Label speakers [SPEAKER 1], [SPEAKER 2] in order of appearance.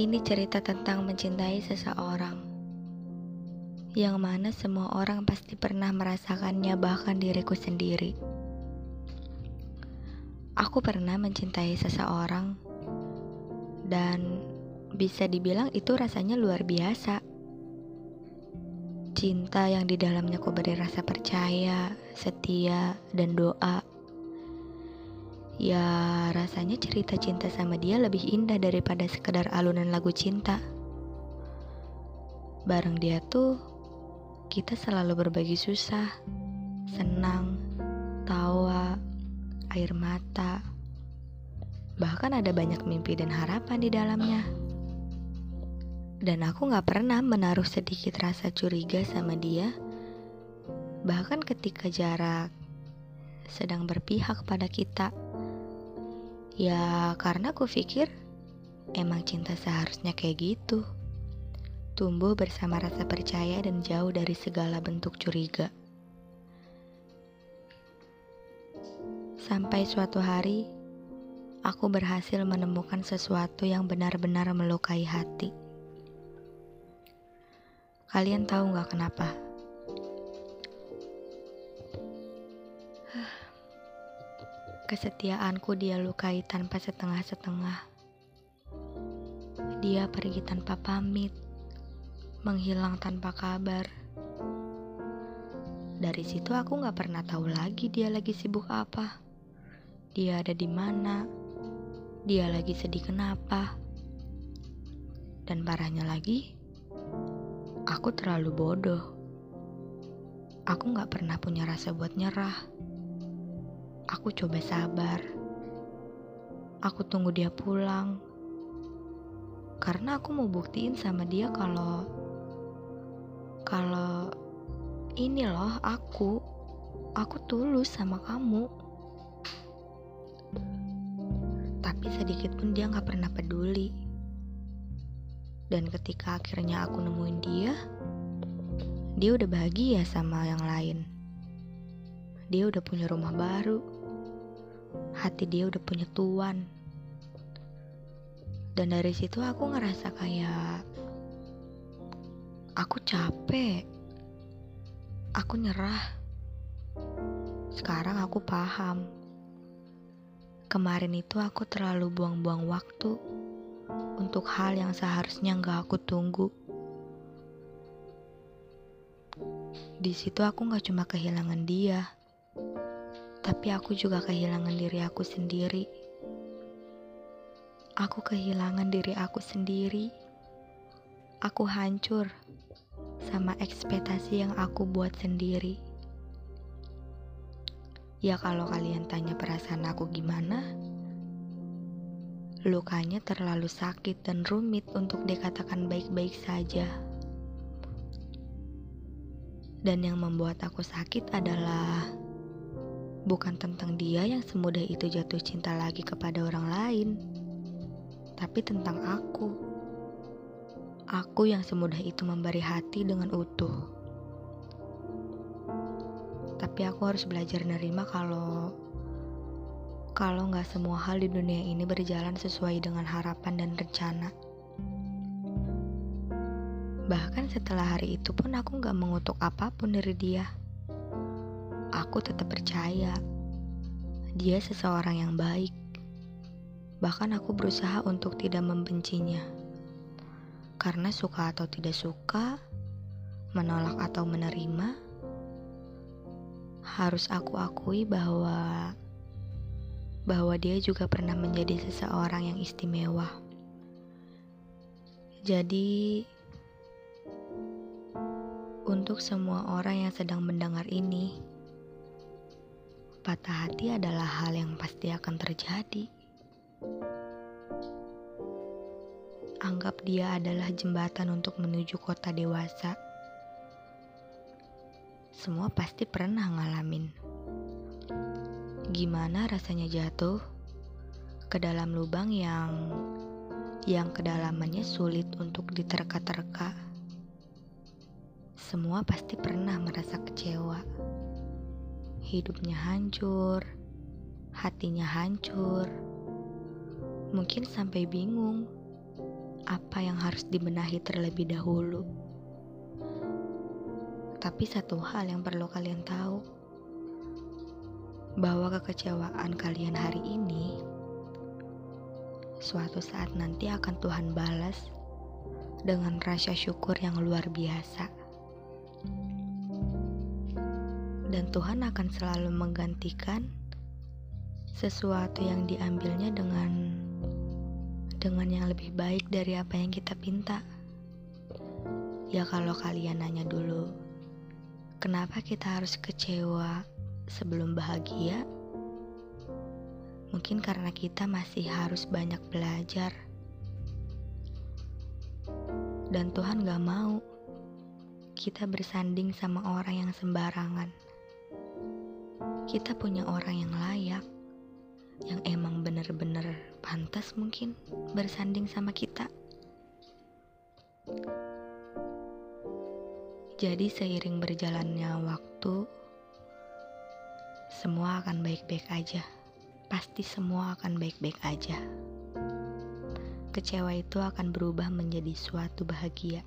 [SPEAKER 1] Ini cerita tentang mencintai seseorang yang mana semua orang pasti pernah merasakannya, bahkan diriku sendiri. Aku pernah mencintai seseorang, dan bisa dibilang itu rasanya luar biasa. Cinta yang di dalamnya ku beri rasa percaya, setia, dan doa Ya rasanya cerita cinta sama dia lebih indah daripada sekedar alunan lagu cinta. Bareng dia tuh kita selalu berbagi susah, senang, tawa, air mata. Bahkan ada banyak mimpi dan harapan di dalamnya. Dan aku gak pernah menaruh sedikit rasa curiga sama dia. Bahkan ketika jarak sedang berpihak pada kita. Ya karena aku pikir emang cinta seharusnya kayak gitu. Tumbuh bersama rasa percaya dan jauh dari segala bentuk curiga. Sampai suatu hari, aku berhasil menemukan sesuatu yang benar-benar melukai hati. Kalian tahu gak kenapa? Kesetiaanku dia lukai tanpa setengah-setengah. Dia pergi tanpa pamit, menghilang tanpa kabar. Dari situ aku gak pernah tahu lagi dia lagi sibuk apa. Dia ada di mana. Dia lagi sedih kenapa. Dan parahnya lagi, aku terlalu bodoh. Aku gak pernah punya rasa buat nyerah. Aku coba sabar. Aku tunggu dia pulang. Karena aku mau buktiin sama dia kalau kalau ini loh aku aku tulus sama kamu. Tapi sedikit pun dia nggak pernah peduli. Dan ketika akhirnya aku nemuin dia, dia udah bahagia sama yang lain. Dia udah punya rumah baru hati dia udah punya tuan. Dan dari situ aku ngerasa kayak aku capek. Aku nyerah. Sekarang aku paham. Kemarin itu aku terlalu buang-buang waktu untuk hal yang seharusnya nggak aku tunggu. Di situ aku nggak cuma kehilangan dia tapi aku juga kehilangan diri aku sendiri. Aku kehilangan diri aku sendiri. Aku hancur sama ekspektasi yang aku buat sendiri. Ya kalau kalian tanya perasaan aku gimana, lukanya terlalu sakit dan rumit untuk dikatakan baik-baik saja. Dan yang membuat aku sakit adalah Bukan tentang dia yang semudah itu jatuh cinta lagi kepada orang lain, tapi tentang aku. Aku yang semudah itu memberi hati dengan utuh. Tapi aku harus belajar nerima kalau kalau nggak semua hal di dunia ini berjalan sesuai dengan harapan dan rencana. Bahkan setelah hari itu pun aku nggak mengutuk apa pun dari dia aku tetap percaya dia seseorang yang baik. Bahkan aku berusaha untuk tidak membencinya. Karena suka atau tidak suka, menolak atau menerima, harus aku akui bahwa bahwa dia juga pernah menjadi seseorang yang istimewa. Jadi untuk semua orang yang sedang mendengar ini, patah hati adalah hal yang pasti akan terjadi. Anggap dia adalah jembatan untuk menuju kota dewasa. Semua pasti pernah ngalamin. Gimana rasanya jatuh ke dalam lubang yang yang kedalamannya sulit untuk diterka-terka. Semua pasti pernah merasa kecewa hidupnya hancur, hatinya hancur, mungkin sampai bingung apa yang harus dibenahi terlebih dahulu. Tapi satu hal yang perlu kalian tahu, bahwa kekecewaan kalian hari ini suatu saat nanti akan Tuhan balas dengan rasa syukur yang luar biasa. Dan Tuhan akan selalu menggantikan sesuatu yang diambilnya dengan dengan yang lebih baik dari apa yang kita pinta. Ya kalau kalian nanya dulu, kenapa kita harus kecewa sebelum bahagia? Mungkin karena kita masih harus banyak belajar. Dan Tuhan gak mau kita bersanding sama orang yang sembarangan. Kita punya orang yang layak yang emang bener-bener pantas mungkin bersanding sama kita. Jadi seiring berjalannya waktu, semua akan baik-baik aja. Pasti semua akan baik-baik aja. Kecewa itu akan berubah menjadi suatu bahagia.